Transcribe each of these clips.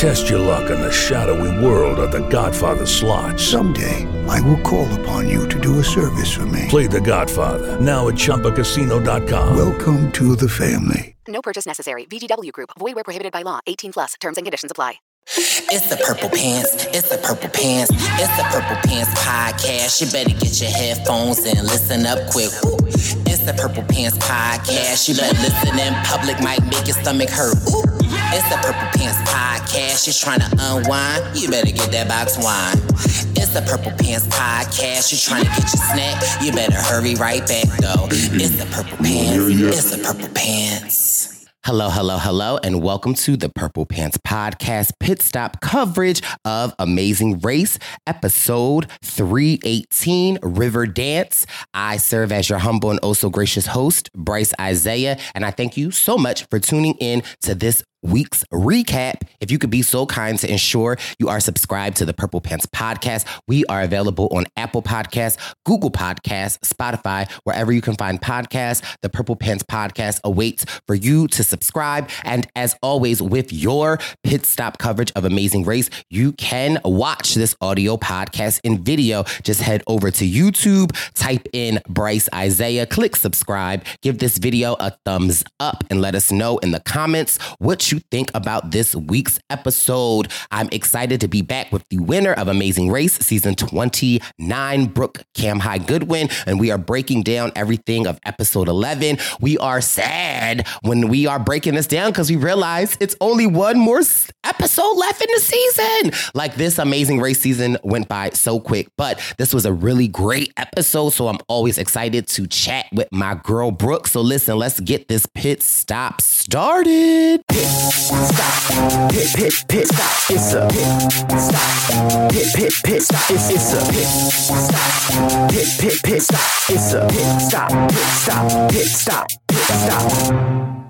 Test your luck in the shadowy world of The Godfather slot. Someday, I will call upon you to do a service for me. Play The Godfather now at ChumbaCasino.com. Welcome to the family. No purchase necessary. VGW Group. Void where prohibited by law. 18 plus. Terms and conditions apply. It's the Purple Pants. It's the Purple Pants. It's the Purple Pants podcast. You better get your headphones and listen up quick. Woo. It's the Purple Pants podcast. You better listen in public, might make your stomach hurt. Ooh. It's the Purple Pants podcast. You're trying to unwind. You better get that box wine. It's the Purple Pants podcast. You're trying to get your snack. You better hurry right back though. It's the Purple Pants. It's the Purple Pants. Hello, hello, hello, and welcome to the Purple Pants Podcast pit stop coverage of Amazing Race, episode 318, River Dance. I serve as your humble and also gracious host, Brice Izyah, and I thank you so much for tuning in to this week's recap. If you could be so kind to ensure you are subscribed to the Purple Pants podcast, we are available on Apple Podcasts, Google Podcasts, Spotify, wherever you can find podcasts. The Purple Pants podcast awaits for you to subscribe. And as always, with your pit stop coverage of Amazing Race, you can watch this audio podcast in video. Just head over to YouTube, type in Brice Izyah, click subscribe, give this video a thumbs up, and let us know in the comments what you think about this week's episode. I'm excited to be back with the winner of Amazing Race season 29, Brooke Camhi Goodwin, and we are breaking down everything of episode 11. We are sad when we are breaking this down because we realize it's only one more episode left in the season. Like this Amazing Race season went by so quick, but this was a really great episode. So I'm always excited to chat with my girl Brooke. So listen, let's get this pit stop started. Pit Stop. Pit, pit, pit, stop. It's a pit. Stop. Pit, pit, pit, stop. It's, it's a pit. Stop. Pit, pit, pit, stop. It's a pit. Stop. Pit, stop. Pit, stop. Pit, stop.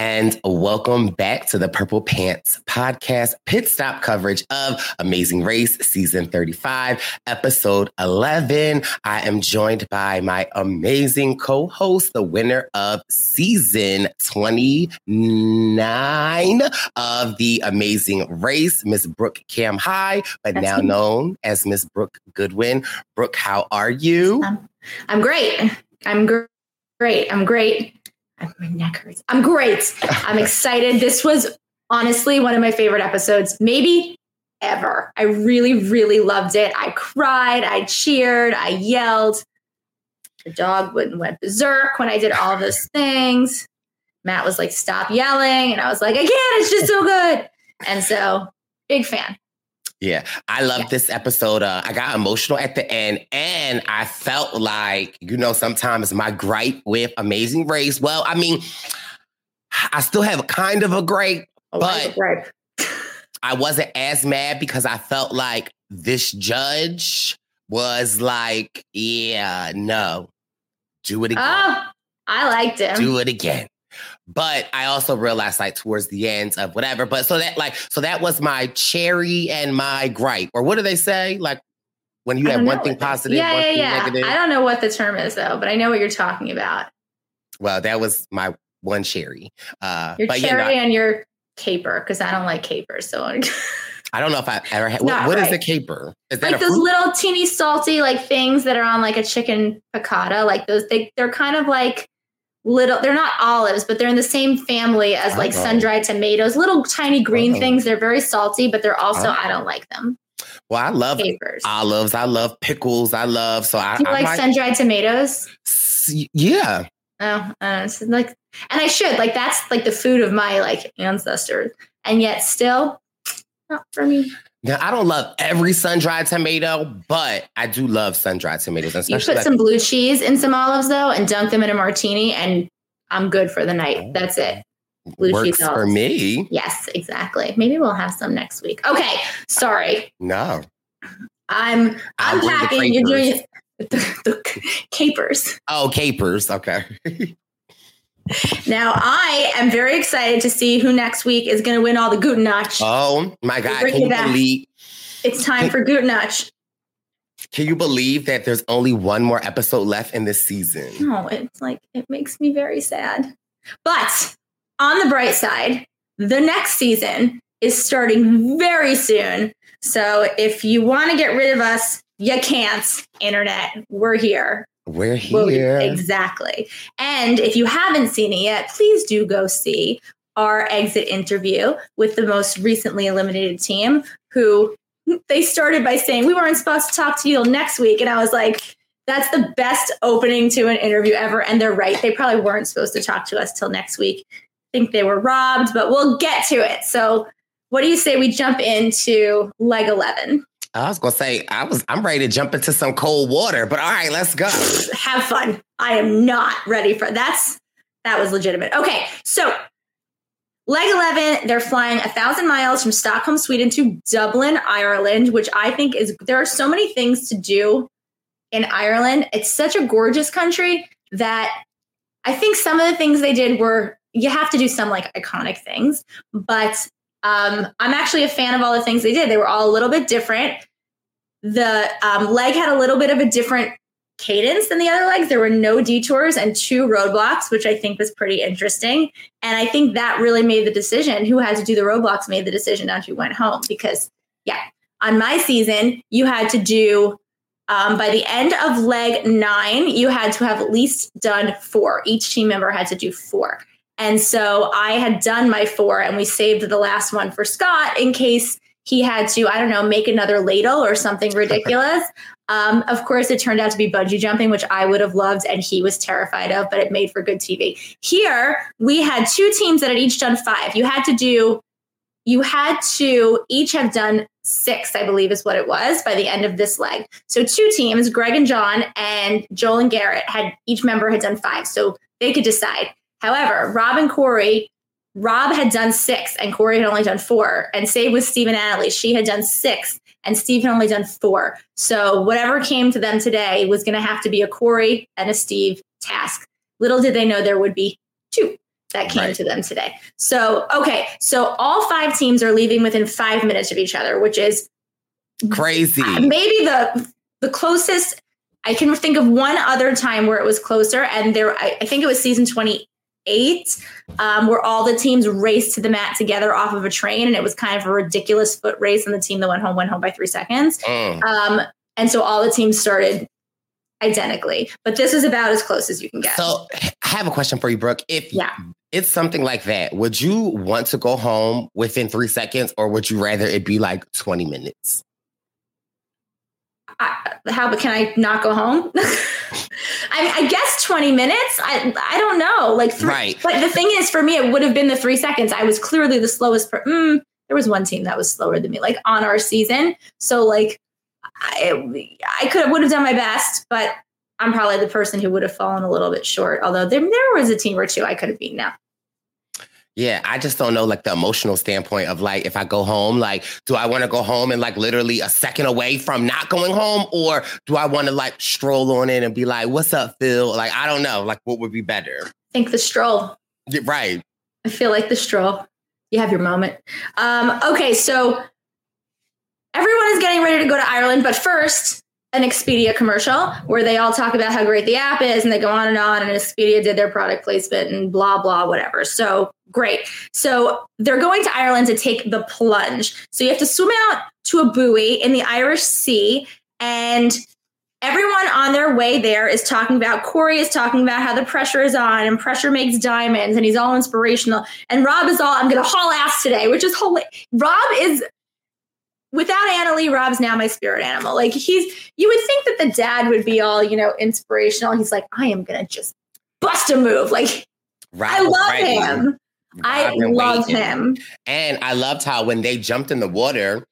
And welcome back to the Purple Pants podcast pit stop coverage of Amazing Race season 35, episode 11. I am joined by my amazing co host, the winner of season 29 of the Amazing Race, Miss Brooke Camhi, but That's now me. known as Miss Brooke Goodwin. Brooke, how are you? I'm great. I'm gr- Great. I'm great. I'm, my neck hurts. I'm great. I'm excited. This was honestly one of my favorite episodes, maybe ever. I really, really loved it. I cried, I cheered, I yelled. The dog went, went berserk when I did all those things. Matt was like, stop yelling. And I was like, I can't. It's just so good. And so, big fan. Yeah, I love yeah. this episode. Uh, I got emotional at the end, and I felt like, you know, sometimes my gripe with Amazing Race. Well, I mean, I still have kind of a gripe, oh, but. I wasn't as mad because I felt like this judge was like, yeah, no, do it again. Oh, I liked him. Do it again. But I also realized like towards the end of whatever. But so that like so that was my cherry and my gripe. Or what do they say? Like when you have one thing positive, yeah, one yeah, thing yeah. negative. I don't know what the term is though, but I know what you're talking about. Well, that was my one cherry. Uh your cherry yeah, no, and your caper, because I don't like capers. So I don't know if I ever had what, what right. is a caper? Is that like those little teeny salty like things that are on like a chicken piccata. Like those they they're kind of like little they're not olives but they're in the same family as like sun-dried tomatoes little tiny green Uh-oh. things. They're very salty but they're also Uh-oh. i don't like them. Well i love Capers. olives. I love pickles. I love so i Do you I like might, sun-dried tomatoes? Yeah. Oh uh, it's like and i should like that's like the food of my like ancestors. And yet still not for me now, I don't love every sun dried tomato, but I do love sun dried tomatoes. You put some blue cheese in some olives though, and dunk them in a martini, and I'm good for the night. Oh, That's it. Blue Works cheese for me. Yes, exactly. Maybe we'll have some next week. Okay, sorry. No, I'm I'm packing. You're doing the, the capers. Oh, capers. Okay. Now I am very excited to see who next week is going to win all the Gute Nacht. Oh my God! Can you believe it's time for Gute Nacht? Can you believe that there's only one more episode left in this season? No, it's like it makes me very sad. But on the bright side, the next season is starting very soon. So if you want to get rid of us, you can't. Internet, we're here. We're here. exactly. And if you haven't seen it yet, please do go see our exit interview with the most recently eliminated team who they started by saying we weren't supposed to talk to you next week. And i was like that's the best opening to an interview ever. And they're right. They probably weren't supposed to talk to us till next week. I think they were robbed but we'll get to it. So what do you say we jump into leg 11 I was gonna say I was I'm ready to jump into some cold water, but all right, let's go. Have fun. I am not ready for that's that was legitimate. Okay, so leg 11, they're flying a thousand miles from Stockholm, Sweden to Dublin, Ireland, which I think is there are so many things to do in Ireland. It's such a gorgeous country that I think some of the things they did were you have to do some like iconic things, but um, I'm actually a fan of all the things they did. They were all a little bit different. The um, leg had a little bit of a different cadence than the other legs. There were no detours and two roadblocks, which I think was pretty interesting. And I think that really made the decision. Who had to do the roadblocks made the decision on who went home because, yeah, on my season, you had to do um, by the end of leg nine, you had to have at least done four. Each team member had to do four. And so I had done my four and we saved the last one for Scott in case he had to, I don't know, make another ladle or something ridiculous. um, of course, it turned out to be bungee jumping, which I would have loved and he was terrified of, but it made for good TV. Here, we had two teams that had each done five. You had to do, you had to each have done six, I believe is what it was by the end of this leg. So two teams, Greg and John and Joel and Garrett had each member had done five. So they could decide. However, Rob and Corey, Rob had done six and Corey had only done four. And same with Steve and Natalie. She had done six and Steve had only done four. So whatever came to them today was going to have to be a Corey and a Steve task. Little did they know there would be two that came right. to them today. So, okay. So all five teams are leaving within five minutes of each other, which is crazy. Maybe the the closest I can think of one other time where it was closer, and there I, I think it was season 20 eight, um, where all the teams raced to the mat together off of a train, and it was kind of a ridiculous foot race, and the team that went home went home by three seconds. Mm. Um, and so all the teams started identically, but this is about as close as you can get. So, I have a question for you, Brooke. If Yeah. it's something like that, would you want to go home within three seconds, or would you rather it be like twenty minutes? I, how can I not go home? I, I guess 20 minutes. I I don't know. Like three, Right. But the thing is, for me, it would have been the three seconds. I was clearly the slowest. Per- mm, there was one team that was slower than me, like on our season. So like, I I could have would have done my best, but I'm probably the person who would have fallen a little bit short. Although there there was a team or two I could have beaten out. Yeah, I just don't know like the emotional standpoint of like if I go home, like do I want to go home and like literally a second away from not going home, or do I want to like stroll on in and be like, "What's up, Phil?" Like I don't know, like what would be better? think the stroll. Yeah, right. I feel like the stroll. You have your moment. Um, okay, so everyone is getting ready to go to Ireland, but first, an Expedia commercial where they all talk about how great the app is and they go on and on. And Expedia did their product placement and blah, blah, whatever. So great. So they're going to Ireland to take the plunge. So you have to swim out to a buoy in the Irish Sea and everyone on their way there is talking about Corey is talking about how the pressure is on and pressure makes diamonds and he's all inspirational. And Rob is all I'm gonna haul ass today, which is holy Rob is without Anna Lee, Rob's now my spirit animal. Like he's you would think that the dad would be all, you know, inspirational. He's like, I am gonna just bust a move. Like I Rob was love ready. him. I Rob love waiting. him. And I loved how when they jumped in the water,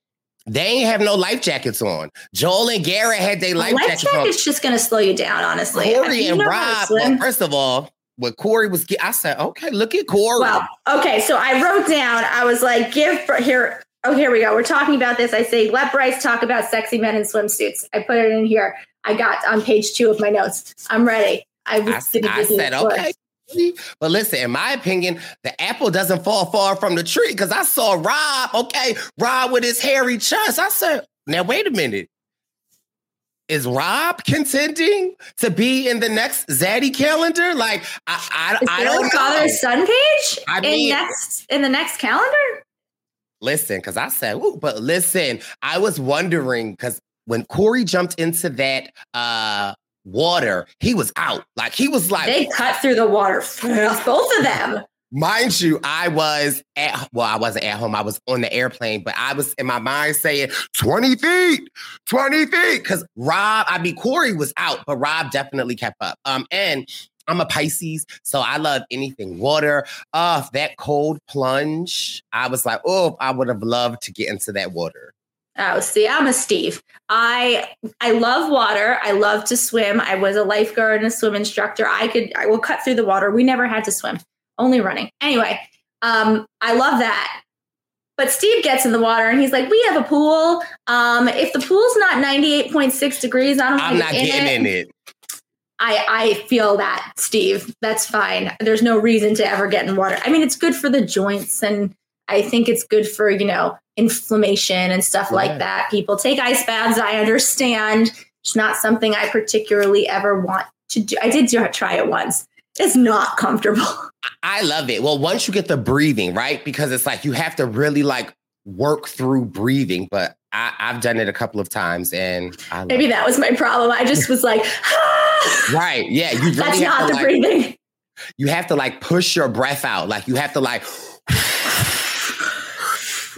they ain't have no life jackets on. Joel and Garrett had their life, Life jackets on. jacket's just gonna slow you down, honestly. Corey and to Rob. Well, first of all, when Corey was, I said, okay, look at Corey. Well, okay, so I wrote down, I was like, give here. Oh, here we go. We're talking about this. I say, let Brice talk about sexy men in swimsuits. I put it in here. I got on page two of my notes. I'm ready. I was I, I said, okay. But listen, in my opinion, the apple doesn't fall far from the tree because I saw Rob, okay, Rob with his hairy chest. I said, now wait a minute. Is Rob contending to be in the next Zaddy calendar? Like, I, Is I, I don't a father know. son page I in mean- next in the next calendar? Listen, because I said, Ooh, but listen, I was wondering because when Corey jumped into that uh water, he was out. Like he was like They cut through the water fast, both of them. Mind you, I was at well, I wasn't at home. I was on the airplane, but I was in my mind saying 20 feet, 20 feet. Cause Rob, I mean Corey was out, but Rob definitely kept up. Um, and I'm a Pisces, so I love anything water. Uh, that cold plunge. I was like, oh, I would have loved to get into that water. Oh, see, I'm a Steve. I I love water. I love to swim. I was a lifeguard and a swim instructor. I could I will cut through the water. We never had to swim, only running. Anyway, um, I love that. But Steve gets in the water and he's like, "We have a pool. Um, if the pool's not 98.6 degrees, I don't. I'm not get getting it. in it. I I feel that, Steve. That's fine. There's no reason to ever get in water. I mean, it's good for the joints and I think it's good for, you know, inflammation and stuff Yeah. like that. People take ice baths. I understand. It's not something I particularly ever want to do. I did try it once. It's not comfortable. I love it. Well, once you get the breathing, right? Because it's like you have to really like work through breathing. But I, I've done it a couple of times and Maybe it. that was my problem. I just was like, ah, Right. Yeah. You really that's have not to the like, breathing. you have to like push your breath out. Like you have to like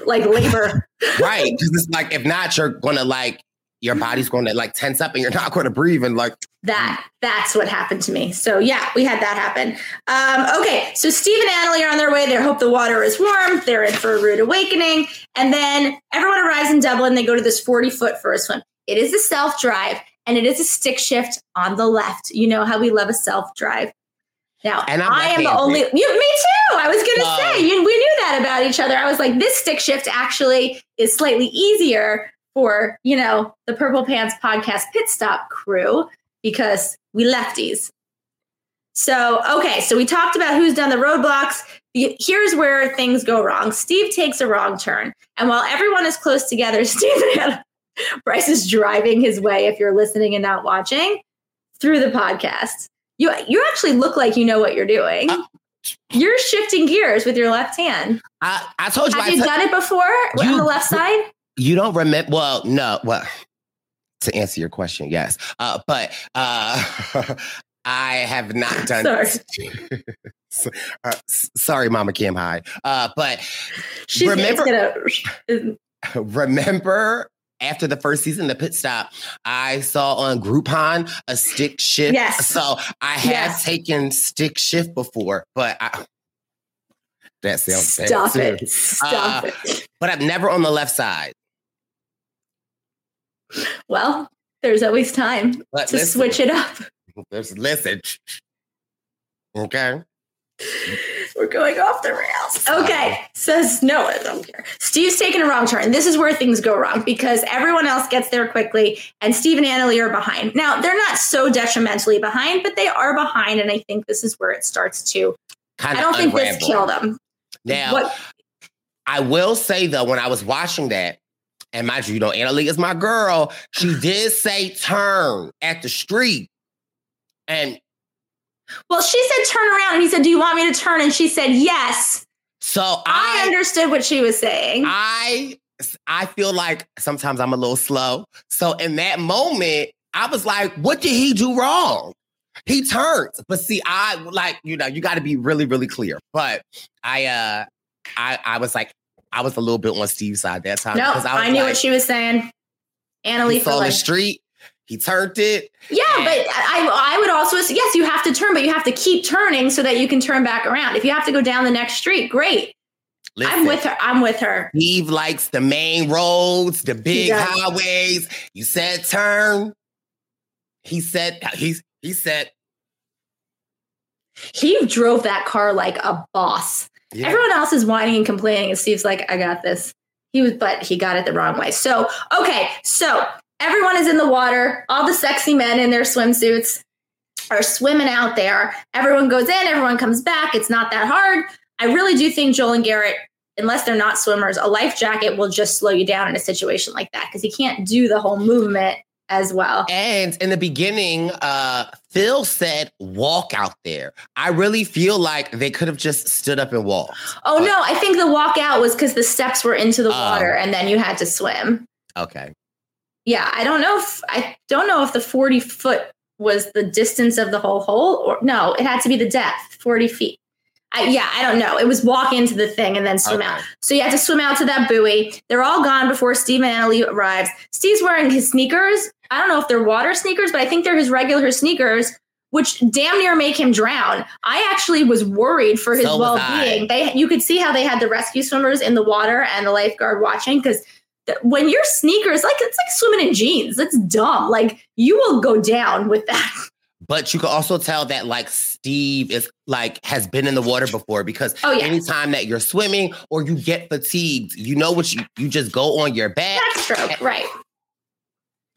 Like labor. right. Because it's like if not, you're gonna like your body's gonna like tense up and you're not gonna breathe and like that that's what happened to me so yeah we had that happen um, okay so steve and Anna Lee are on their way they hope the water is warm they're in for a rude awakening and then everyone arrives in dublin they go to this 40 foot for a swim it is a self drive and it is a stick shift on the left you know how we love a self drive now And I'm i am the only you, me too i was gonna Um, say you, we knew that about each other i was like this stick shift actually is slightly easier for you know the purple pants podcast pit stop crew because we lefties. So, okay, so we talked about who's done the roadblocks. Here's where things go wrong. Steve takes a wrong turn. And while everyone is close together, Steve and Brice is driving his way, if you're listening and not watching, through the podcast. You, you actually look like you know what you're doing. You're shifting gears with your left hand. I, I told you Have I you t- done it before on the left side? you don't remember well, no, well to answer your question, yes. Uh, but uh I have not done. Sorry. So- uh, sorry, Mama Kim. Hi. Uh, but She's remember, gonna, remember after the first season, the pit stop, I saw on Groupon a stick shift. Yes. So I have Yes. taken stick shift before, but I, that sounds bad, Stop too. it. Stop Uh, it. But I'm never on the left side. Well, there's always time But to listen. switch it up. There's listen. Okay. We're going off the rails. Okay, says no, I don't care. Steve's taking a wrong turn. This is where things go wrong because everyone else gets there quickly, and Steve and Anna Lee are behind. Now they're not so detrimentally behind, but they are behind, and I think this is where it starts to. Kind I don't think this killed them. Now, What- I will say though, when I was watching that, and mind you, you know, Anna Lee is my girl. She did say turn at the street, and Well, she said turn around, and he said, "Do you want me to turn?" And she said, "Yes." so I, I, understood what she was saying. I, I feel like sometimes I'm a little slow. So in that moment, I was like, "What did he do wrong?" He turned, but see, I like you know, you got to be really, really clear. But I, uh I, I was like, I was a little bit on Steve's side that time. no, because I, was knew like, what she was saying. Anna Lee saw the street. He turned it. Yeah, but I I would also yes, you have to turn, but you have to keep turning so that you can turn back around. If you have to go down the next street, great. I'm with her. I'm with her. Steve likes the main roads, the big highways. You said turn. He said he's he said He drove that car like a boss. Yeah. Everyone else is whining and complaining, and Steve's like, "I got this." He was, but he got it the wrong way. So okay, so everyone is in the water. All the sexy men in their swimsuits are swimming out there. Everyone goes in. Everyone comes back. It's not that hard. I really do think Joel and Garrett, unless they're not swimmers, a life jacket will just slow you down in a situation like that because you can't do the whole movement as well. And in the beginning, uh, Phil said walk out there. I really feel like they could have just stood up and walked. Oh no, I think the walk out was because the steps were into the Oh. water and then you had to swim. Okay. Yeah, I don't know if I don't know if the 40 foot was the distance of the whole hole or no, it had to be the depth, 40 feet. I, yeah, I don't know. It was walk into the thing and then swim Okay. out. So you had to swim out to that buoy. They're all gone before Steve and Anna Lee arrives. Steve's wearing his sneakers. I don't know if they're water sneakers, but I think they're his regular sneakers, which damn near make him drown. I actually was worried for his So well-being. They you could see how they had the rescue swimmers in the water and the lifeguard watching because when your sneakers like it's like swimming in jeans. That's dumb. Like you will go down with that. But you can also tell that like Steve is like has been in the water before because Oh, yeah. anytime that you're swimming or you get fatigued, you know what you you just go on your back. Backstroke, right.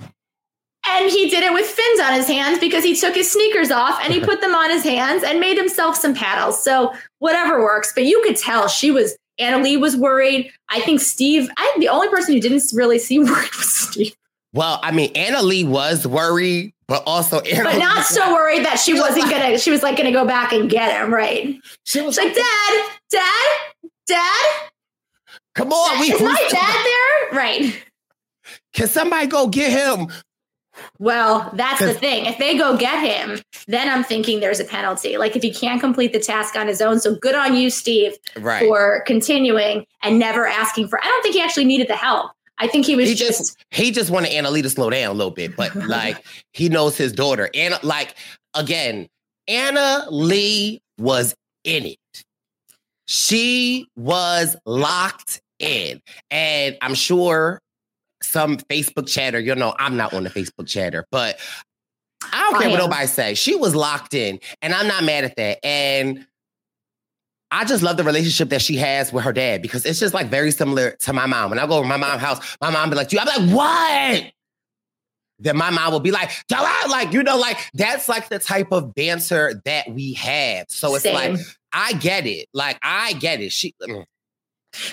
And he did it with fins on his hands because he took his sneakers off and he put them on his hands and made himself some paddles. So whatever works. But you could tell she was Anna Lee was worried. I think Steve, I think the only person who didn't really seem worried was Steve. Well, I mean, Anna Lee was worried, but also Anna But not so worried that she wasn't gonna, she was like gonna go back and get him, right? She was like, Dad, Dad, Dad, Come on, we is my dad there? Right. can somebody go get him? Well, that's the thing. If they go get him, then I'm thinking there's a penalty. Like if he can't complete the task on his own. So good on you, Steve, Right. for continuing and never asking for. I don't think he actually needed the help. I think he was he just, just he just wanted Anna Lee to slow down a little bit, but like he knows his daughter. And like again, Anna Lee was in it. She was locked in, and I'm sure some Facebook chatter. You know, I'm not on the Facebook chatter, but I don't care what nobody say. She was locked in, and I'm not mad at that. And I just love the relationship that she has with her dad because it's just like very similar to my mom. When I go to my mom's house, my mom be like, "You," I'm like, "What?" Then my mom will be like, "Go out!" Like you know, like that's like the type of banter that we have. So it's like I get it. Like I get it. She. mm.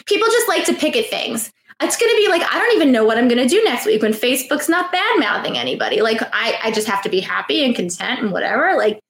people just like to pick at things. It's going to be like, I don't even know what I'm going to do next week when Facebook's not bad mouthing anybody. Like, I, I just have to be happy and content and whatever. Like,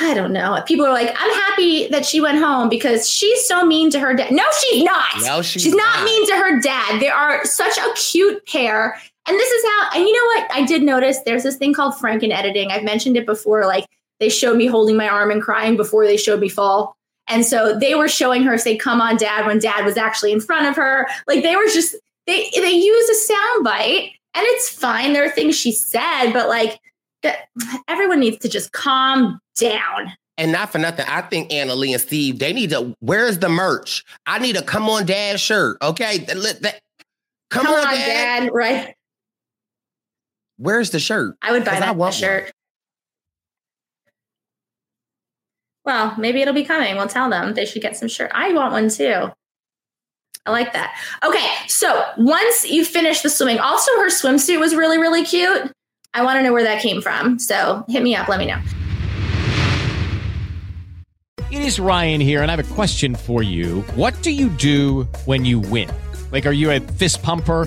I don't know. People are like, I'm happy that she went home because she's so mean to her dad. No, she's not. No, she's she's not not. mean to her dad. They are such a cute pair. And this is how, and you know what? I did notice there's this thing called Franken editing. I've mentioned it before. Like, they showed me holding my arm and crying before they showed me fall. And so they were showing her say, come on, dad, when dad was actually in front of her. Like they were just, they, they use a sound bite and it's fine. There are things she said, but like that everyone needs to just calm down. And not for nothing, I think Anna Lee and Steve, they need to, where's the merch? I need a come on dad shirt. Okay. That, that, come, Come on, on, dad. dad. Right. Where's the shirt? I would buy 'Cause I that want shirt. Well, maybe it'll be coming. We'll tell them they should get some shirt. I want one too. I like that. Okay, so once you finish the swimming, also her swimsuit was really, really cute. I want to know where that came from. So hit me up. Let me know. It is Ryan here, and I have a question for you. What do you do when you win? Like, are you a fist pumper?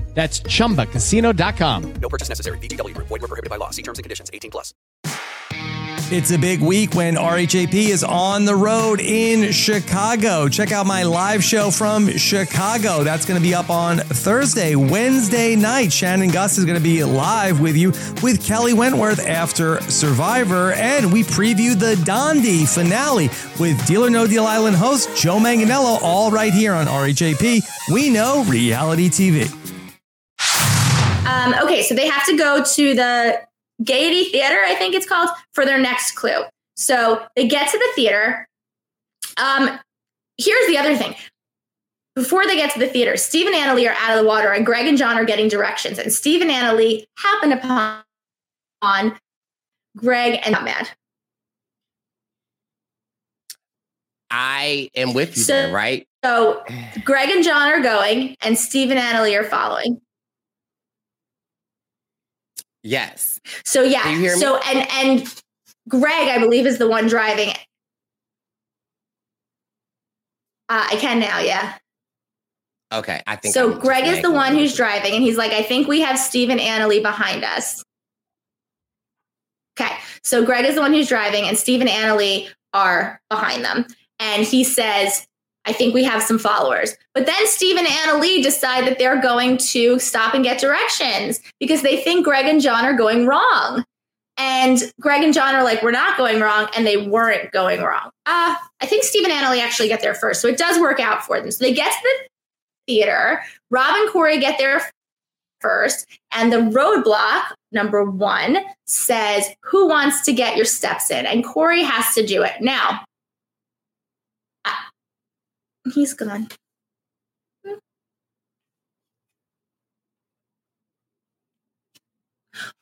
That's chumbacasino.com. No purchase necessary. VGW Group. Void were prohibited by law. See terms and conditions. 18 plus. It's a big week when RHAP is on the road in Chicago. Check out my live show from Chicago. That's going to be up on Thursday, Wednesday night. Shannon Guss is going to be live with you with Kelly Wentworth after Survivor. And we preview the Dondi finale with Deal or No Deal Island host Joe Manganiello, all right here on RHAP. We know reality TV. Um, okay, so they have to go to the Gaiety Theater, I think it's called, for their next clue. So they get to the theater. Um, here's the other thing. Before they get to the theater, Steve and Anna Lee are out of the water, and Greg and John are getting directions. And Steve and Anna Lee happen upon on Greg and not mad. I am with you So- there, right? So Greg and John are going, and Steve and Anna Lee are following. Yes. So yeah. You hear me? So and and Greg, I believe, is the one driving. Uh, I can now, yeah. Okay. I think So I'm Greg is the one who's driving, and he's like, I think we have Steve and Anna Lee behind us. Okay. So Greg is the one who's driving, and Steve and Anna Lee are behind them. And he says, I think we have some followers. But then Steve and Anna Lee decide that they're going to stop and get directions because they think Greg and John are going wrong. And Greg and John are like, we're not going wrong. And they weren't going wrong. Uh, I think Steve and Anna Lee actually get there first. So it does work out for them. So they get to the theater. Rob and Corey get there first. And the roadblock, number one, says, Who wants to get your steps in? And Corey has to do it. Now, he's gone.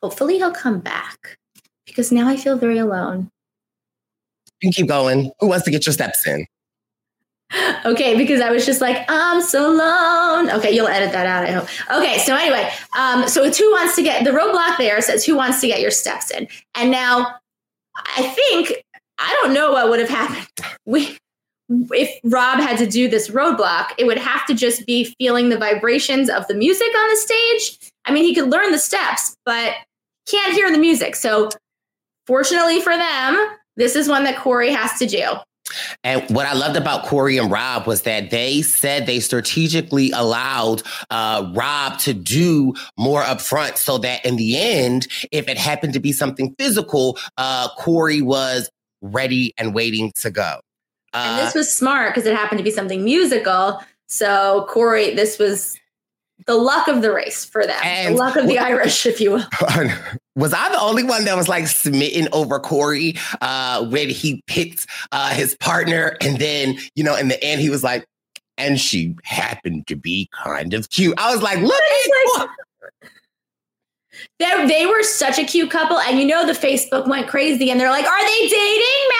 Hopefully, he'll come back because now I feel very alone. You can keep going. Who wants to get your steps in? Okay, because I was just like, I'm so alone. Okay, you'll edit that out, I hope. Okay, so anyway, um, so it's who wants to get the roadblock there says who wants to get your steps in. And now I think I don't know what would have happened. We if Rob had to do this roadblock, it would have to just be feeling the vibrations of the music on the stage. I mean, he could learn the steps, but can't hear the music. So fortunately for them, this is one that Corey has to do. And what I loved about Corey and Rob was that they said they strategically allowed uh, Rob to do more upfront so that in the end, if it happened to be something physical, uh, Corey was ready and waiting to go. And Uh, this was smart because it happened to be something musical. So Corey, this was the luck of the race for them. The luck of the Irish, if you will. was I the only one that was like smitten over Corey uh, when he picked uh, his partner, and then you know in the end he was like, and she happened to be kind of cute. I was like, look, at They, they were such a cute couple, and you know the Facebook went crazy, and they're like, "Are they dating?" Nah.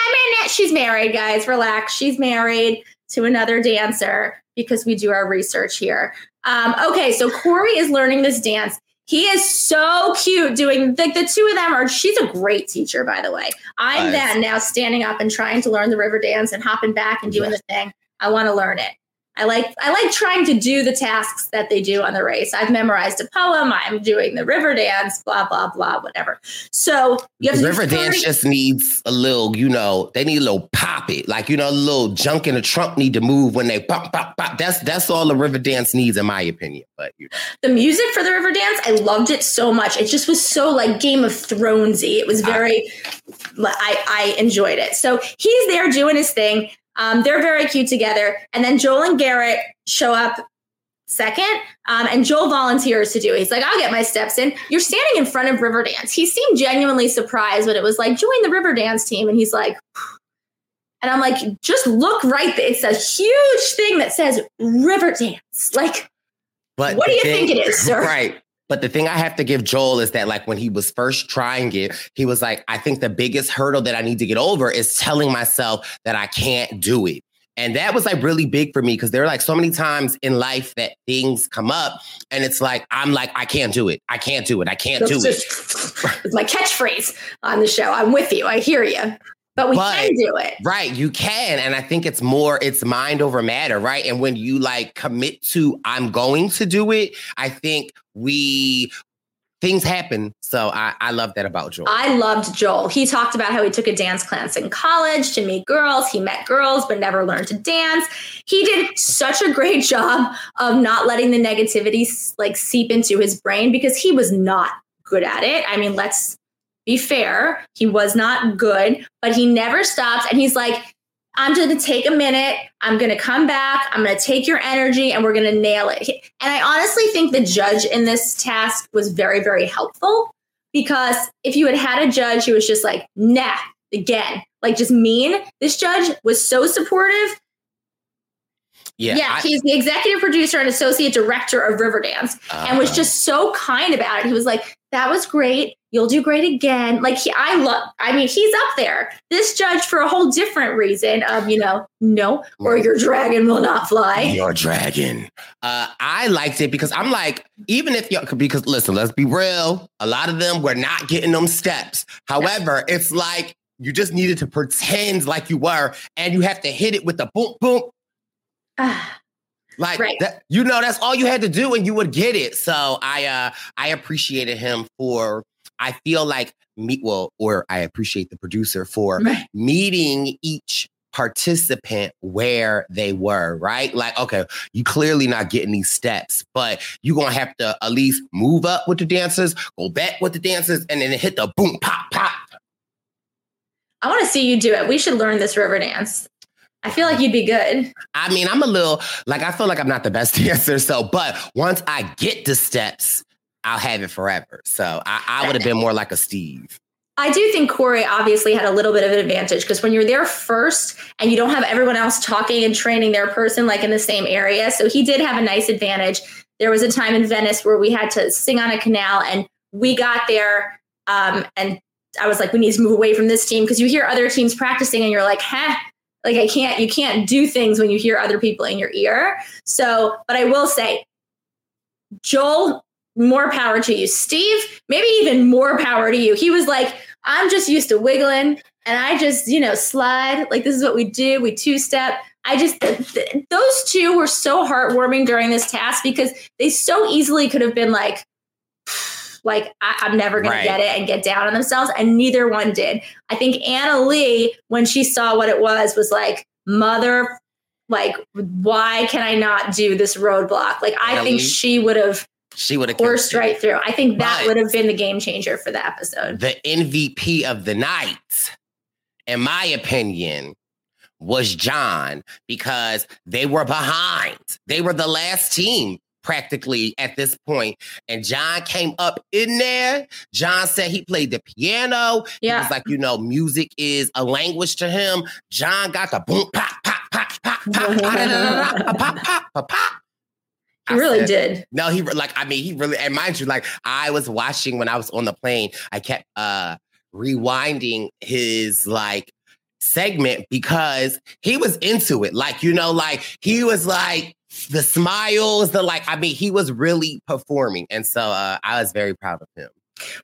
She's married, guys. Relax. She's married to another dancer because we do our research here. Um, okay, so Corey is learning this dance. He is so cute doing like the two of them are. She's a great teacher, by the way. I'm Nice. then now standing up and trying to learn the river dance and hopping back and doing the thing. I want to learn it. I like I like trying to do the tasks that they do on the race. I've memorized a poem. I'm doing the river dance. Blah blah blah. Whatever. So you have River 30 Dance just needs a little, you know, they need a little pop it. Like, you know, a little junk in the trunk need to move when they pop, pop, pop. That's that's all the River Dance needs, in my opinion. But you know. the music for the river dance i loved it so much it just was so like game of thronesy it was ah. very i i enjoyed it so he's there doing his thing um, they're very cute together. And then joel and garrett show up second um, and joel volunteers to do it. He's like i'll get my steps in. You're standing in front of river dance. He seemed genuinely surprised when it was like join the river dance team. And he's like and i'm like just look right there it's a huge thing that says river dance. Like But What do you think it is, sir? Right. But the thing I have to give Joel is that, like, when he was first trying it, he was like, I think the biggest hurdle that I need to get over is telling myself that I can't do it. And that was like really big for me because there are like so many times in life that things come up and it's like, I'm like, I can't do it. I can't do it. I can't do That's it. it's my catchphrase on the show. I'm with you. I hear you. But we But- can do it. Right, you can. And I think it's more, it's mind over matter, right? And when you like commit to, I'm going to do it, I think we, things happen. So I, I love that about Joel. I loved Joel. He talked about how he took a dance class in college to meet girls. He met girls, but never learned to dance. He did such a great job of not letting the negativity like seep into his brain because he was not good at it. I mean, let's be fair. He was not good, but he never stops. And he's like, I'm going to take a minute. I'm going to come back. I'm going to take your energy and we're going to nail it. And I honestly think the judge in this task was very, very helpful because if you had had a judge who was just like, nah, again, like just mean, this judge was so supportive. yeah. Yeah, I- he's the executive producer and associate director of Riverdance and was Ah. just so kind about it. He was like, that was great. You'll do great again. Like he, I love, I mean, he's up there. This judge for a whole different reason of, you know, no, or your dragon will not fly. Your dragon. Uh, I liked it because I'm like, even if you because listen, let's be real. A lot of them were not getting them steps. However, it's like you just needed to pretend like you were, and you have to hit it with the boom boom. Like Right. that, you know, that's all you had to do, and you would get it. So I, uh, I appreciated him for. I feel like me, well, or I appreciate the producer for meeting each participant where they were, right? Like, okay, you clearly not getting these steps, but you're gonna have to at least move up with the dancers, go back with the dancers, and then hit the boom, pop, pop. I want to see you do it. We should learn this river dance. I feel like you'd be good. I mean, I'm a little like I feel like I'm not the best dancer, so but once I get the steps, I'll have it forever. So I, I would have been more like a Steve. I do think Corey obviously had a little bit of an advantage because when you're there first and you don't have everyone else talking and training their person like in the same area. So he did have a nice advantage. There was a time in Venice where we had to sing on a canal and we got there um, and I was like, we need to move away from this team because you hear other teams practicing and you're like, huh, like I can't, you can't do things when you hear other people in your ear. So, but I will say, Joel, more power to you. Steve, maybe even more power to you. He was like, I'm just used to wiggling and I just, you know, slide. Like this is what we do. We two step. I just, th- th- those two were so heartwarming during this task because they so easily could have been like, like I- I'm never gonna Right. get it and get down on themselves, and neither one did. I think Anna Lee, when she saw what it was, was like, "Mother, like, why can I not do this roadblock?" Like, I Anna think Lee? she would have She would have coursed right through. I think that would have been the game changer for the episode. the MVP of the night, in my opinion, was John because they were behind. They were the last team practically at this point. And John came up in there. John said he played the piano. Yeah. He was like, you know, music is a language to him. John got the boom, pop, pop, pop, pop, pop, pop, da, pop, pop, pop, pop. He really did. No, he like I mean he really and mind you, like I was watching when I was on the plane, I kept uh rewinding his like segment because he was into it. Like, you know, like he was like the smiles, the like, I mean, he was really performing. And so uh I was very proud of him.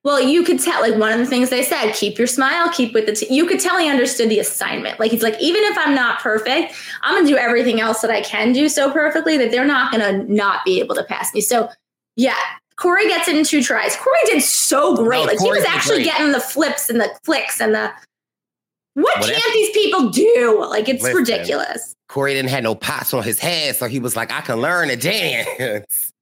Well, you could tell, like, one of the things they said, keep your smile, keep with the, t-. you could tell he understood the assignment. Like, he's like, even if I'm not perfect, I'm going to do everything else that I can do so perfectly that they're not going to not be able to pass me. So, yeah, Corey gets it in two tries. Corey did so great. No, like, Corey he was actually great. getting the flips and the flicks and the, what Whatever. can't these people do? Like, it's Listen. ridiculous. Corey didn't have no pots on his head, so he was like, I can learn to dance.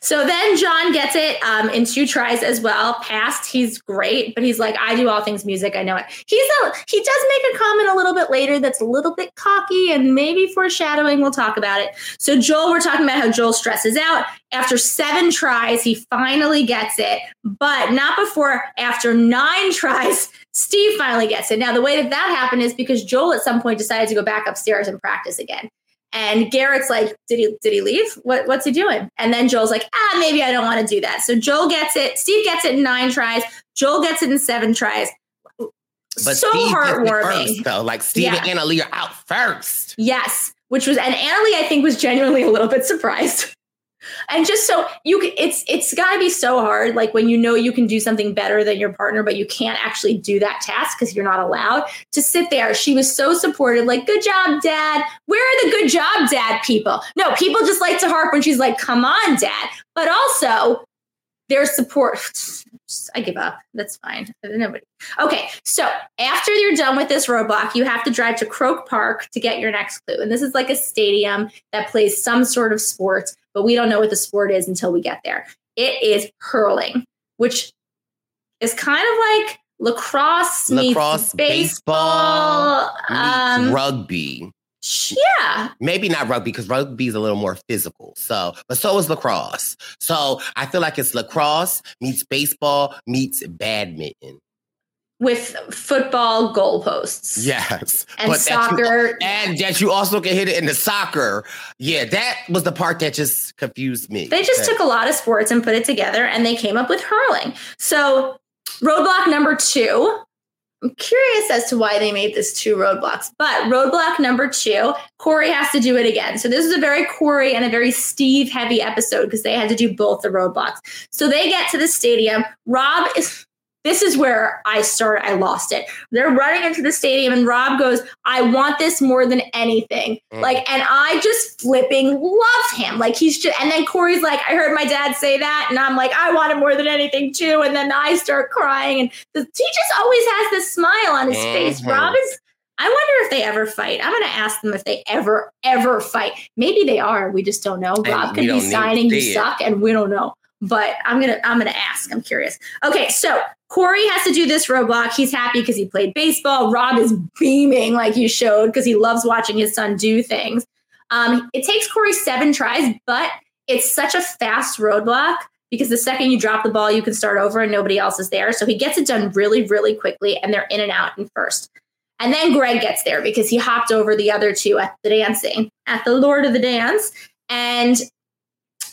So then John gets it um, in two tries as well. Passed, he's great, but he's like, I do all things music. I know it. He's a he does make a comment a little bit later that's a little bit cocky and maybe foreshadowing. We'll talk about it. So Joel, we're talking about how Joel stresses out after seven tries. He finally gets it, but not before after nine tries. Steve finally gets it. Now the way that that happened is because Joel at some point decided to go back upstairs and practice again. And Garrett's like, did he did he leave? What what's he doing? And then Joel's like, ah, maybe I don't want to do that. So Joel gets it. Steve gets it in nine tries. Joel gets it in seven tries. But so Steve heartwarming. first, though. Like Steve Yeah. and Anna Lee are out first. Yes, which was and Anna Lee, I think, was genuinely a little bit surprised. And just so you it's it's got to be so hard. Like when you know you can do something better than your partner, but you can't actually do that task because you're not allowed to sit there. She was so supportive, like "Good job, Dad." Where are the "Good job, Dad" people? No, people just like to harp when she's like, "Come on, Dad," but also their support. I give up. That's fine. Nobody. Okay, so after you're done with this roadblock, you have to drive to Croke Park to get your next clue. And this is like a stadium that plays some sort of sport, but we don't know what the sport is until we get there. It is hurling, which is kind of like lacrosse, meets Lacrosse, baseball. meets um, rugby. yeah, Maybe not rugby because rugby is a little more physical. So, but so is lacrosse. So I feel like it's lacrosse meets baseball meets badminton. With football goalposts. Yes, And that soccer. you, and that you also can hit it in the soccer. Yeah, that was the part that just confused me. They just took a lot of sports and put it together and they came up with hurling. So, roadblock number two. I'm curious as to why they made this two roadblocks, but roadblock number two, Corey has to do it again. So, this is a very Corey and a very Steve heavy episode because they had to do both the roadblocks. So, they get to the stadium. Rob is. This is where I start. I lost it. They're running into the stadium, and Rob goes, I want this more than anything. Mm. Like, and I just flipping love him. Like, he's just, and then Corey's like, I heard my dad say that. And I'm like, I want it more than anything, too. And then I start crying. And the, he just always has this smile on his face. Mhm. Rob is, I wonder if they ever fight. I'm going to ask them if they ever, ever fight. Maybe they are. We just don't know. And Rob could be signing, you suck, and we don't know. But I'm gonna I'm gonna ask. I'm curious. Okay, so Corey has to do this roadblock. He's happy because he played baseball. Rob is beaming like you showed because he loves watching his son do things. Um, it takes Corey seven tries, but it's such a fast roadblock because the second you drop the ball, you can start over and nobody else is there. So he gets it done really, really quickly, and they're in and out in first. And then Greg gets there because he hopped over the other two at the dancing, at the Lord of the Dance. And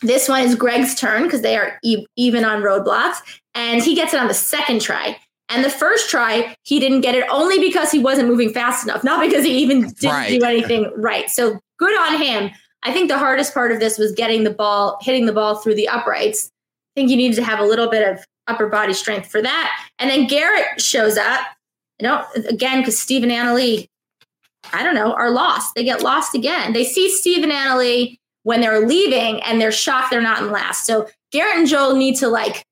this one is Greg's turn because they are e- even on roadblocks. And he gets it on the second try. And the first try, he didn't get it only because he wasn't moving fast enough, not because he even didn't Right. do anything right. So good on him. I think the hardest part of this was getting the ball, hitting the ball through the uprights. I think you needed to have a little bit of upper body strength for that. And then Garrett shows up. I don't again because Steve and Anna Lee, I don't know, are lost. They get lost again. They see Steve and Anna Lee when they're leaving and they're shocked they're not in last. So Garrett and Joel need to like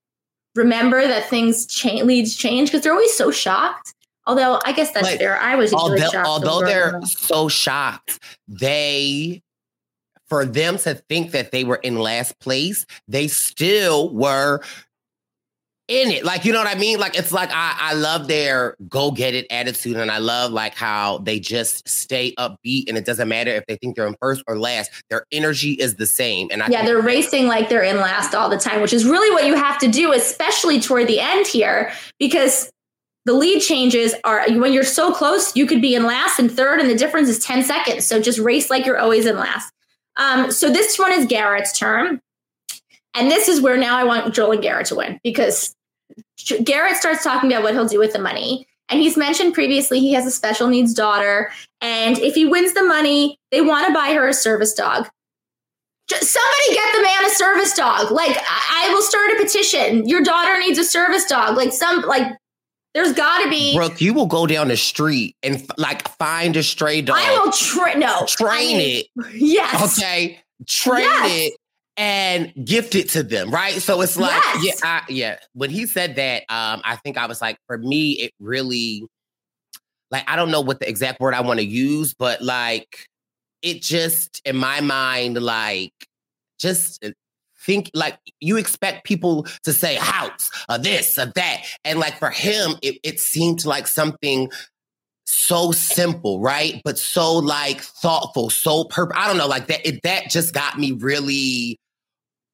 remember that things change leads change because they're always so shocked. Although I guess that's But fair. I was really although, shocked. although they're so shocked, they for them to think that they were in last place, they still were in it. Like, you know what I mean? Like, it's like I, I love their go get it attitude, and I love like how they just stay upbeat, and it doesn't matter if they think they're in first or last. Their energy is the same, and I yeah, they're racing like they're in last all the time, which is really what you have to do, especially toward the end here, because the lead changes are when you're so close, you could be in last and third, and the difference is 10 seconds. So just race like you're always in last. Um, so this one is Garrett's turn. And this is where now I want Joel and Garrett to win because Garrett starts talking about what he'll do with the money. And he's mentioned previously he has a special needs daughter. And if he wins the money, they want to buy her a service dog. Just somebody get the man a service dog. Like I, I will start a petition. Your daughter needs a service dog. Like some like there's got to be. Brooke, you will go down the street and f- like find a stray dog. I will train. No, train I mean, it. Yes. Okay. Train Yes. it and gift it to them, right? So it's like, Yes. yeah, I, yeah. When he said that, um, I think I was like, for me, it really, like, I don't know what the exact word I want to use, but like, it just in my mind, like, just uh, think like you expect people to say house or this or that, and like for him, it, it seemed like something so simple, right? But so like thoughtful, so purp. I don't know, like that. It, that just got me really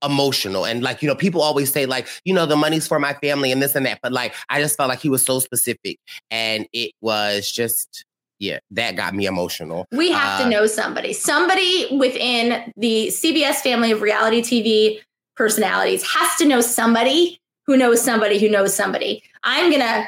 emotional. And like you know, people always say like you know the money's for my family and this and that, but like I just felt like he was so specific, and it was just yeah, that got me emotional. We have Uh, to know somebody. Somebody within the CBS family of reality TV personalities has to know somebody who knows somebody who knows somebody. I'm to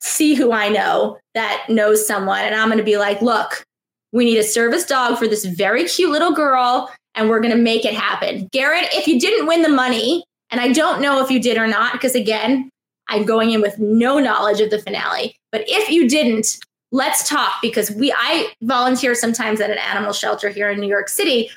see who I know that knows someone and I'm to be like, "Look, we need a service dog for this very cute little girl and we're going to make it happen." Garrett, if you didn't win the money, and I don't know if you did or not because again, I'm going in with no knowledge of the finale, but if you didn't, let's talk because we I volunteer sometimes at an animal shelter here in New York City,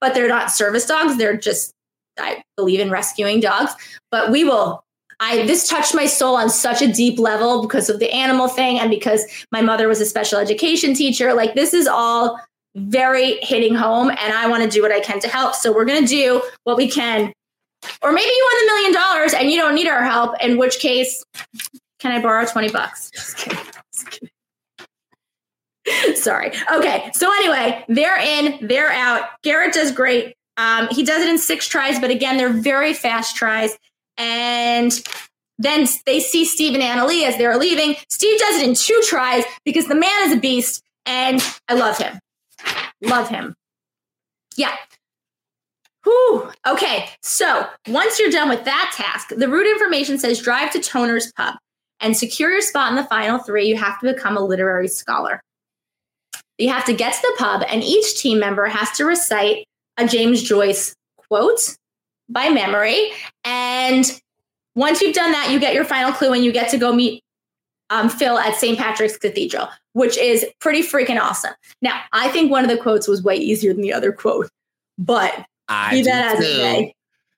but they're not service dogs. They're just I believe in rescuing dogs, but we will I this touched my soul on such a deep level because of the animal thing and because my mother was a special education teacher. Like this is all very hitting home and I want to do what I can to help. So we're going to do what we can. Or maybe you won the million dollars and you don't need our help, in which case can I borrow 20 bucks? Just kidding. Just kidding. Sorry. Okay. So anyway, they're in, they're out. Garrett does great. Um, he does it in six tries, but again, they're very fast tries. And then they see Steve and Anna Lee as they're leaving. Steve does it in two tries because the man is a beast, and I love him. Love him. Yeah. Whew. Okay. So once you're done with that task, the route information says drive to Toner's Pub and secure your spot in the final three. You have to become a literary scholar. You have to get to the pub, and each team member has to recite a James Joyce quote by memory. And once you've done that, you get your final clue and you get to go meet um, Phil at St. Patrick's Cathedral, which is pretty freaking awesome. Now, I think one of the quotes was way easier than the other quote, but I do that as too.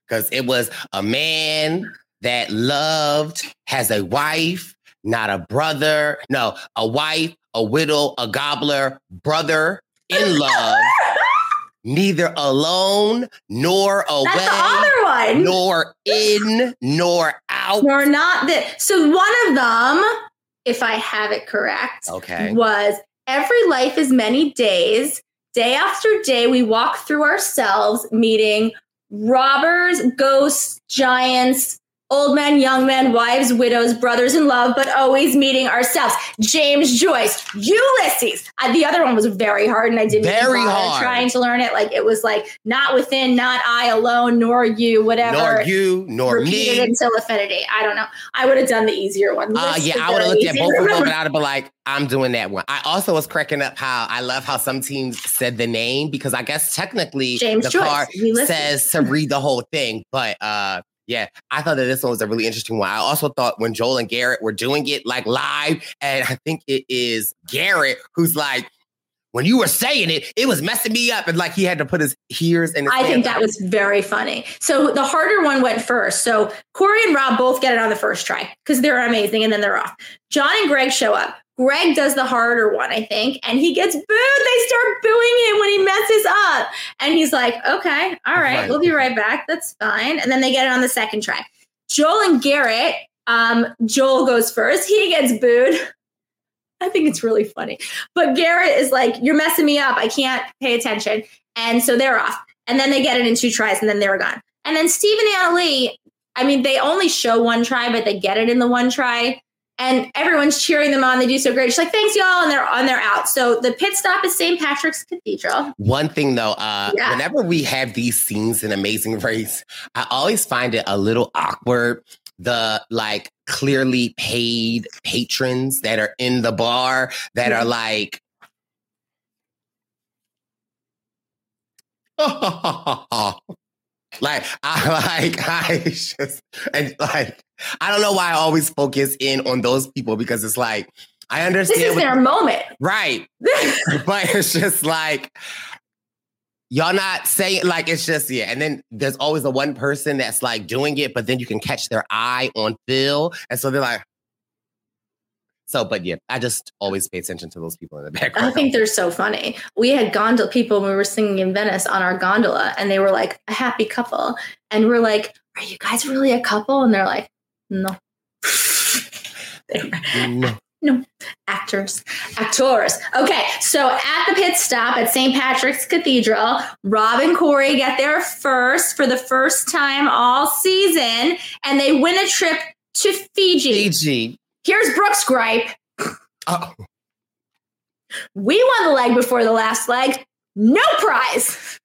Because it was a man that loved has a wife, not a brother. No, a wife, a widow, a gobbler, brother in love. Neither alone nor away, That's the other one. nor in nor out. Nor not that. So one of them, if I have it correct, Okay. was every life is many days. Day after day, we walk through ourselves, meeting robbers, ghosts, giants, old men, young men, wives, widows, brothers in love, but always meeting ourselves. James Joyce, Ulysses. Uh, the other one was very hard, and I didn't Very hard. trying to learn it. Like it was like not within, not I alone, nor you, whatever. Nor you, nor Repeated me. until affinity. I don't know. I would have done the easier one. Uh, yeah, I would have looked at both of them and I'd have been like, I'm doing that one. I also was cracking up how I love how some teams said the name because I guess technically James the Joyce, card says to read the whole thing. But uh yeah, I thought that this one was a really interesting one. I also thought when Joel and Garrett were doing it like live, and I think it is Garrett who's like, when you were saying it, it was messing me up. And like he had to put his ears and his I think that was very funny. So the harder one went first. So Corey and Rob both get it on the first try because they're amazing and then they're off. John and Greg show up. Greg does the harder one, I think, and he gets booed. They start booing him when he messes up. And he's like, okay, all right, Right. we'll be right back. That's fine. And then they get it on the second try. Joel and Garrett, um, Joel goes first. He gets booed. I think it's really funny. But Garrett is like, You're messing me up. I can't pay attention. And so they're off. And then they get it in two tries and then they're gone. And then Steve and Anna Lee, I mean, they only show one try, but they get it in the one try. And everyone's cheering them on. They do so great. She's like, "Thanks, y'all," and they're on. They're out. So the pit stop is St. Patrick's Cathedral. One thing though, uh, Yeah. whenever we have these scenes in Amazing Race, I always find it a little awkward. The like clearly paid patrons that are in the bar that are like, like I like I just and like I don't know why I always focus in on those people because it's like I understand This is what- their moment. Right. but it's just like y'all not saying like it's just yeah. And then there's always the one person that's like doing it, but then you can catch their eye on Phil. And so they're like, so but yeah, I just always pay attention to those people in the background. I think they're so funny. We had gondola people when we were singing in Venice on our gondola, and they were like a happy couple, and we're like, "Are you guys really a couple?" And they're like, "No." No. No, actors, actors. Okay, so at the pit stop at St. Patrick's Cathedral, Rob and Corey get there first for the first time all season, and they win a trip to Fiji. Fiji. Here's Brooke's gripe. Oh. We won the leg before the last leg. No prize.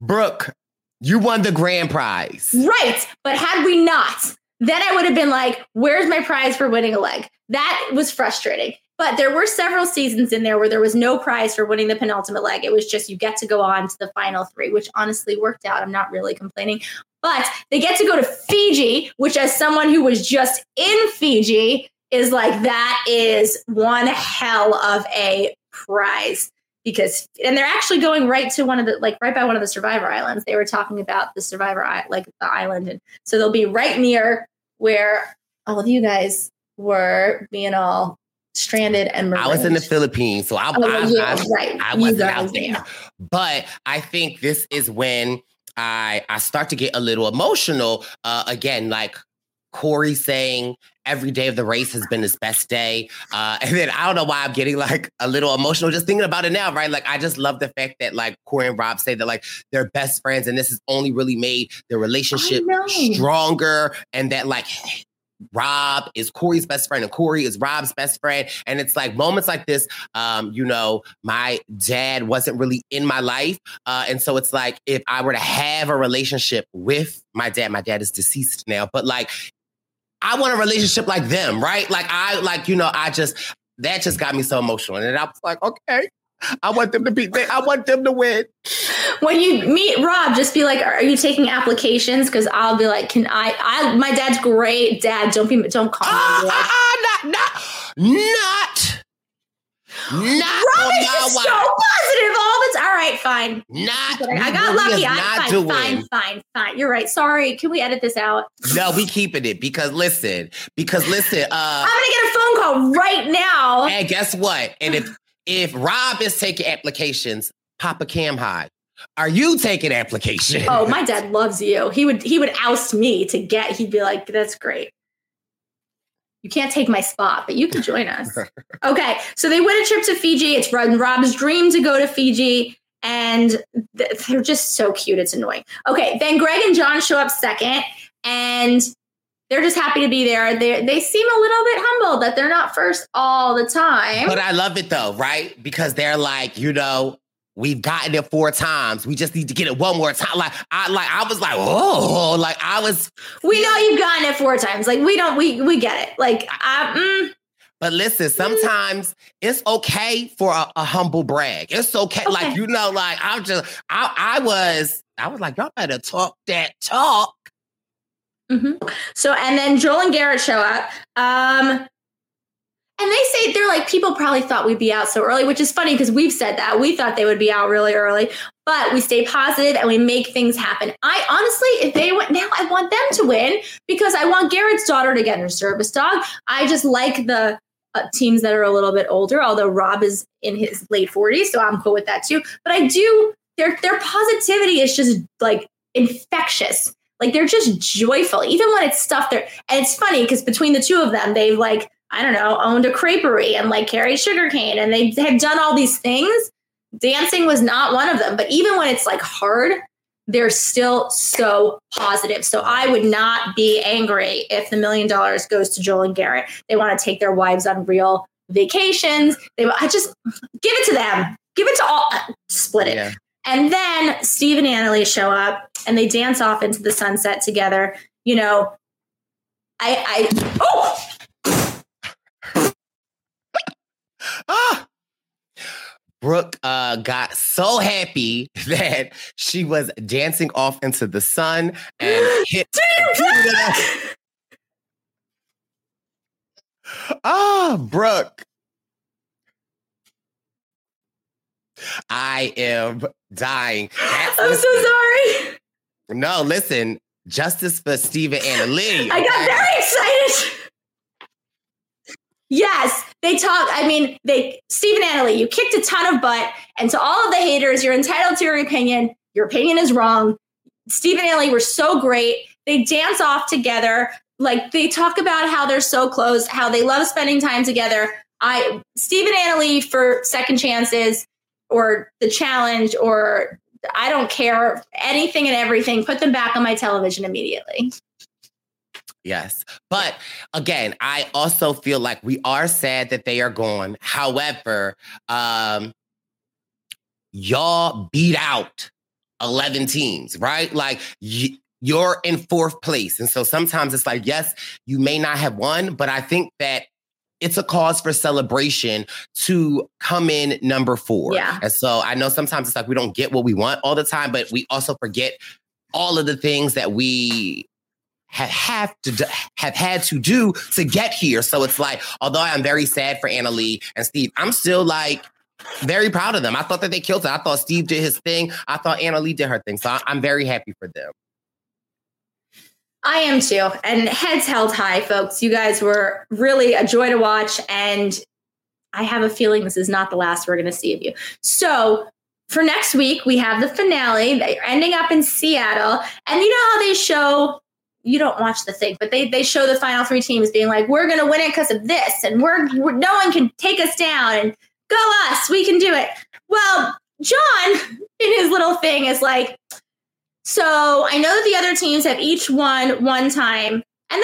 Brooke, you won the grand prize. Right. But had we not, then I would have been like, where's my prize for winning a leg? That was frustrating. But there were several seasons in there where there was no prize for winning the penultimate leg. It was just you get to go on to the final three, which honestly worked out. I'm not really complaining. But they get to go to Fiji, which, as someone who was just in Fiji, is like, that is one hell of a prize because and they're actually going right to one of the like right by one of the survivor islands they were talking about the survivor like the island and so they'll be right near where all of you guys were being all stranded and I was in the. Philippines, so I, Oh, I, yeah, I, right. I wasn't out there. But I think this is when I I start to get a little emotional. Uh, again, like Corey saying every day of the race has been his best day. Uh, and then I don't know why I'm getting like a little emotional just thinking about it now, right? Like I just love the fact that like Corey and Rob say that like they're best friends and this has only really made their relationship stronger and that like Rob is Corey's best friend and Corey is Rob's best friend. And it's like moments like this, um, you know, my dad wasn't really in my life. Uh, and so it's like if I were to have a relationship with my dad, my dad is deceased now, but like I want a relationship like them, right? Like I like, you know, I just that just got me so emotional. And I was like, okay, I want them to be I want them to win. when you meet rob just be like are you taking applications because i'll be like can i i my dad's great dad don't be don't call me like, Ah, not not not not Rob is just so positive all the time. All right, fine. Not I got lucky. I'm not fine, fine, fine, fine. You're right. Sorry. Can we edit this out? No, we keeping it because listen, because listen, uh I'm gonna get a phone call right now. and guess what? And if if Rob is taking applications, Papa Camhi, are you taking applications? Oh, my dad loves you. He would he would oust me to get. He'd be like, "That's great. You can't take my spot, but you can join us." okay, so they win a trip to Fiji. It's Rob's dream to go to Fiji, and they're just so cute. It's annoying. Okay, then Greg and John show up second, and they're just happy to be there. They they seem a little bit humble that they're not first all the time. But I love it though, right? Because they're like, you know, we've gotten it four times. We just need to get it one more time. Like I like I was like, oh, like I was we know you've gotten it four times. Like we don't. We we get it. Like I. Mm, But listen, sometimes it's okay for a, a humble brag. It's okay. Like, you know, like I'm just I I was I was like, y'all better talk that talk. Mhm. So, and then Joel and Garrett show up. Um, and they say they're like, people probably thought we'd be out so early, which is funny because we've said that. We thought they would be out really early, but we stay positive and we make things happen. I honestly, if they went now, I want them to win because I want Garrett's daughter to get her service dog. I just like the uh, teams that are a little bit older, although Rob is in his late 40s, so I'm cool with that too. But I do, their, their positivity is just like infectious. Like they're just joyful, even when it's stuff there. And it's funny because between the two of them, they've like, I don't know, owned a creperie and like carried sugarcane and they have done all these things. Dancing was not one of them. But even when it's like hard, they're still so positive. So I would not be angry if the million dollars goes to Joel and Garrett. They want to take their wives on real vacations. They I just give it to them. Give it to all uh, split it. Yeah. And then Steve and Anna Lee show up and they dance off into the sunset together. You know, I I oh Ah! Brooke uh, got so happy that she was dancing off into the sun and hit. Ah, Brooke. I am dying. That's- I'm so sorry. No, listen. Justice for Steve and Lee. I got very excited. Yes, they talk. I mean, they Stephen Anna Lee, you kicked a ton of butt, and to all of the haters, you're entitled to your opinion. Your opinion is wrong. Stephen and Anna Lee were so great. They dance off together. Like they talk about how they're so close, how they love spending time together. I Stephen and Anna Lee for second chances or the challenge or I don't care anything and everything. Put them back on my television immediately. Yes. But again, I also feel like we are sad that they are gone. However, um, y'all beat out 11 teams, right? Like y- you're in fourth place. And so sometimes it's like, yes, you may not have won, but I think that it's a cause for celebration to come in number four. Yeah. And so I know sometimes it's like we don't get what we want all the time, but we also forget all of the things that we have have to do, have had to do to get here. So it's like, although I'm very sad for Anna Lee and Steve, I'm still like very proud of them. I thought that they killed it. I thought Steve did his thing. I thought Anna Lee did her thing. So I'm very happy for them. I am too. And heads held high, folks. You guys were really a joy to watch. And I have a feeling this is not the last we're going to see of you. So for next week, we have the finale. They're ending up in Seattle. And you know how they show, you don't watch the thing, but they, they show the final three teams being like, we're going to win it because of this. And we're, we're, no one can take us down. And go us. We can do it. Well, John, in his little thing, is like, so I know that the other teams have each won one time, and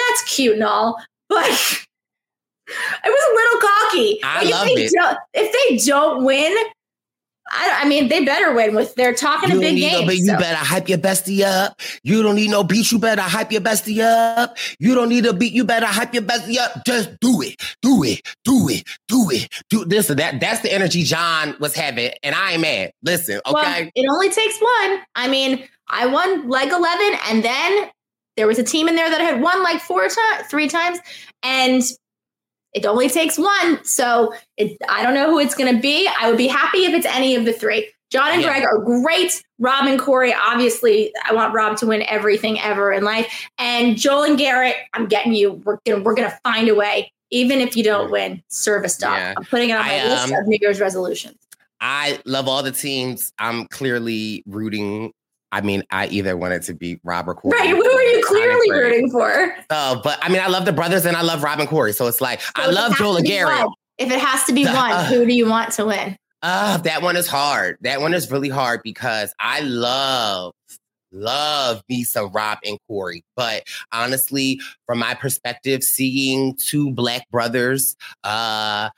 that's cute and all, but it was a little cocky. I Like, love if they it. Don't, if they don't win, I, I mean, they better win with they're talking You a big need no game. beat. You better hype your bestie up. You don't need no beat. You better hype your bestie up. You don't need a beat. You better hype your bestie up. Just do it. Do it. Do it. Do it. Do this that. That's the energy John was having, and I am mad. Listen, okay. Well, it only takes one. I mean, I won leg 11, and then there was a team in there that had won like four times, three times, and it only takes one. So it, I don't know who it's going to be. I would be happy if it's any of the three. John and Yeah. Greg are great. Rob and Corey, obviously, I want Rob to win everything ever in life. And Joel and Garrett, I'm getting you. We're gonna we're gonna find a way, even if you don't win. Service dog. Yeah. I'm putting it on my I, list um, of New Year's resolutions. I love all the teams. I'm clearly rooting. I mean, I either wanted to be Rob or Corey. Right? Who are you clearly rooting for? So, but I mean, I love the brothers and I love Rob and Corey. So it's like I So it love Joel and Garrett. one- If it has to be one, who do you want to win? Uh, that one is hard. That one is really hard because I love, love me some Rob and Corey. But honestly, from my perspective, seeing two black brothers, uh,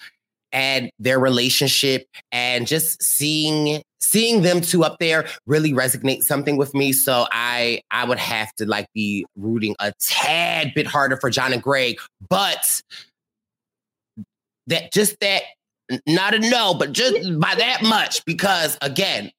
and their relationship and just seeing seeing them two up there really resonate something with me. So i i would have to like be rooting a tad bit harder for john and greg but that just that not a no but just by that much because again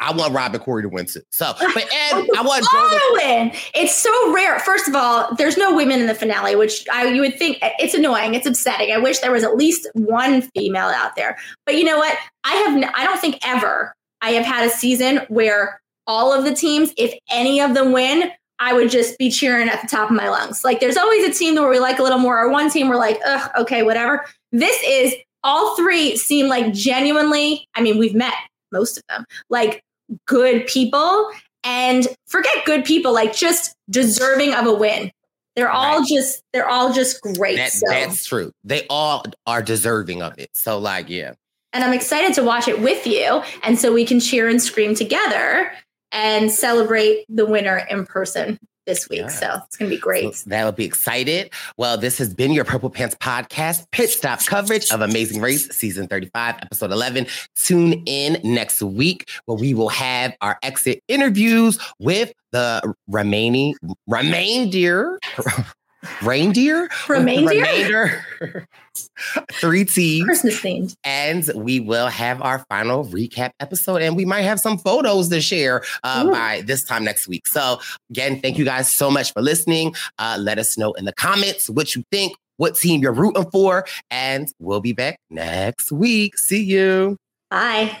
i want rob and corey to win too so but and i want to- win. It's so rare. First of all, there's no women in the finale, which I you would think eh, it's annoying. It's upsetting. I wish there was at least one female out there. But you know what? I have. n- I don't think ever I have had a season where all of the teams, if any of them win, I would just be cheering at the top of my lungs. Like there's always a team where we like a little more, or one team we're like, ugh, okay, whatever. This is all three seem like genuinely. I mean, we've met most of them, like good people and forget good people like just deserving of a win. They're all just they're all just great that, so. that's true. They all are deserving of it. So like yeah. And i'm excited to watch it with you and so we can cheer and scream together and celebrate the winner in person this week. So it's going to be great. So that'll be excited. Well, this has been your Purple Pants podcast pit stop coverage of Amazing Race season 35, episode 11. Tune in next week where we will have our exit interviews with the remaining remainder reindeer? Remaindeer? remainder three teams Christmas themed. and we will have our final recap episode and we might have some photos to share uh, by this time next week. So again thank you guys so much for listening. Uh, let us know in the comments what you think what team you're rooting for and we'll be back next week. See you. Bye.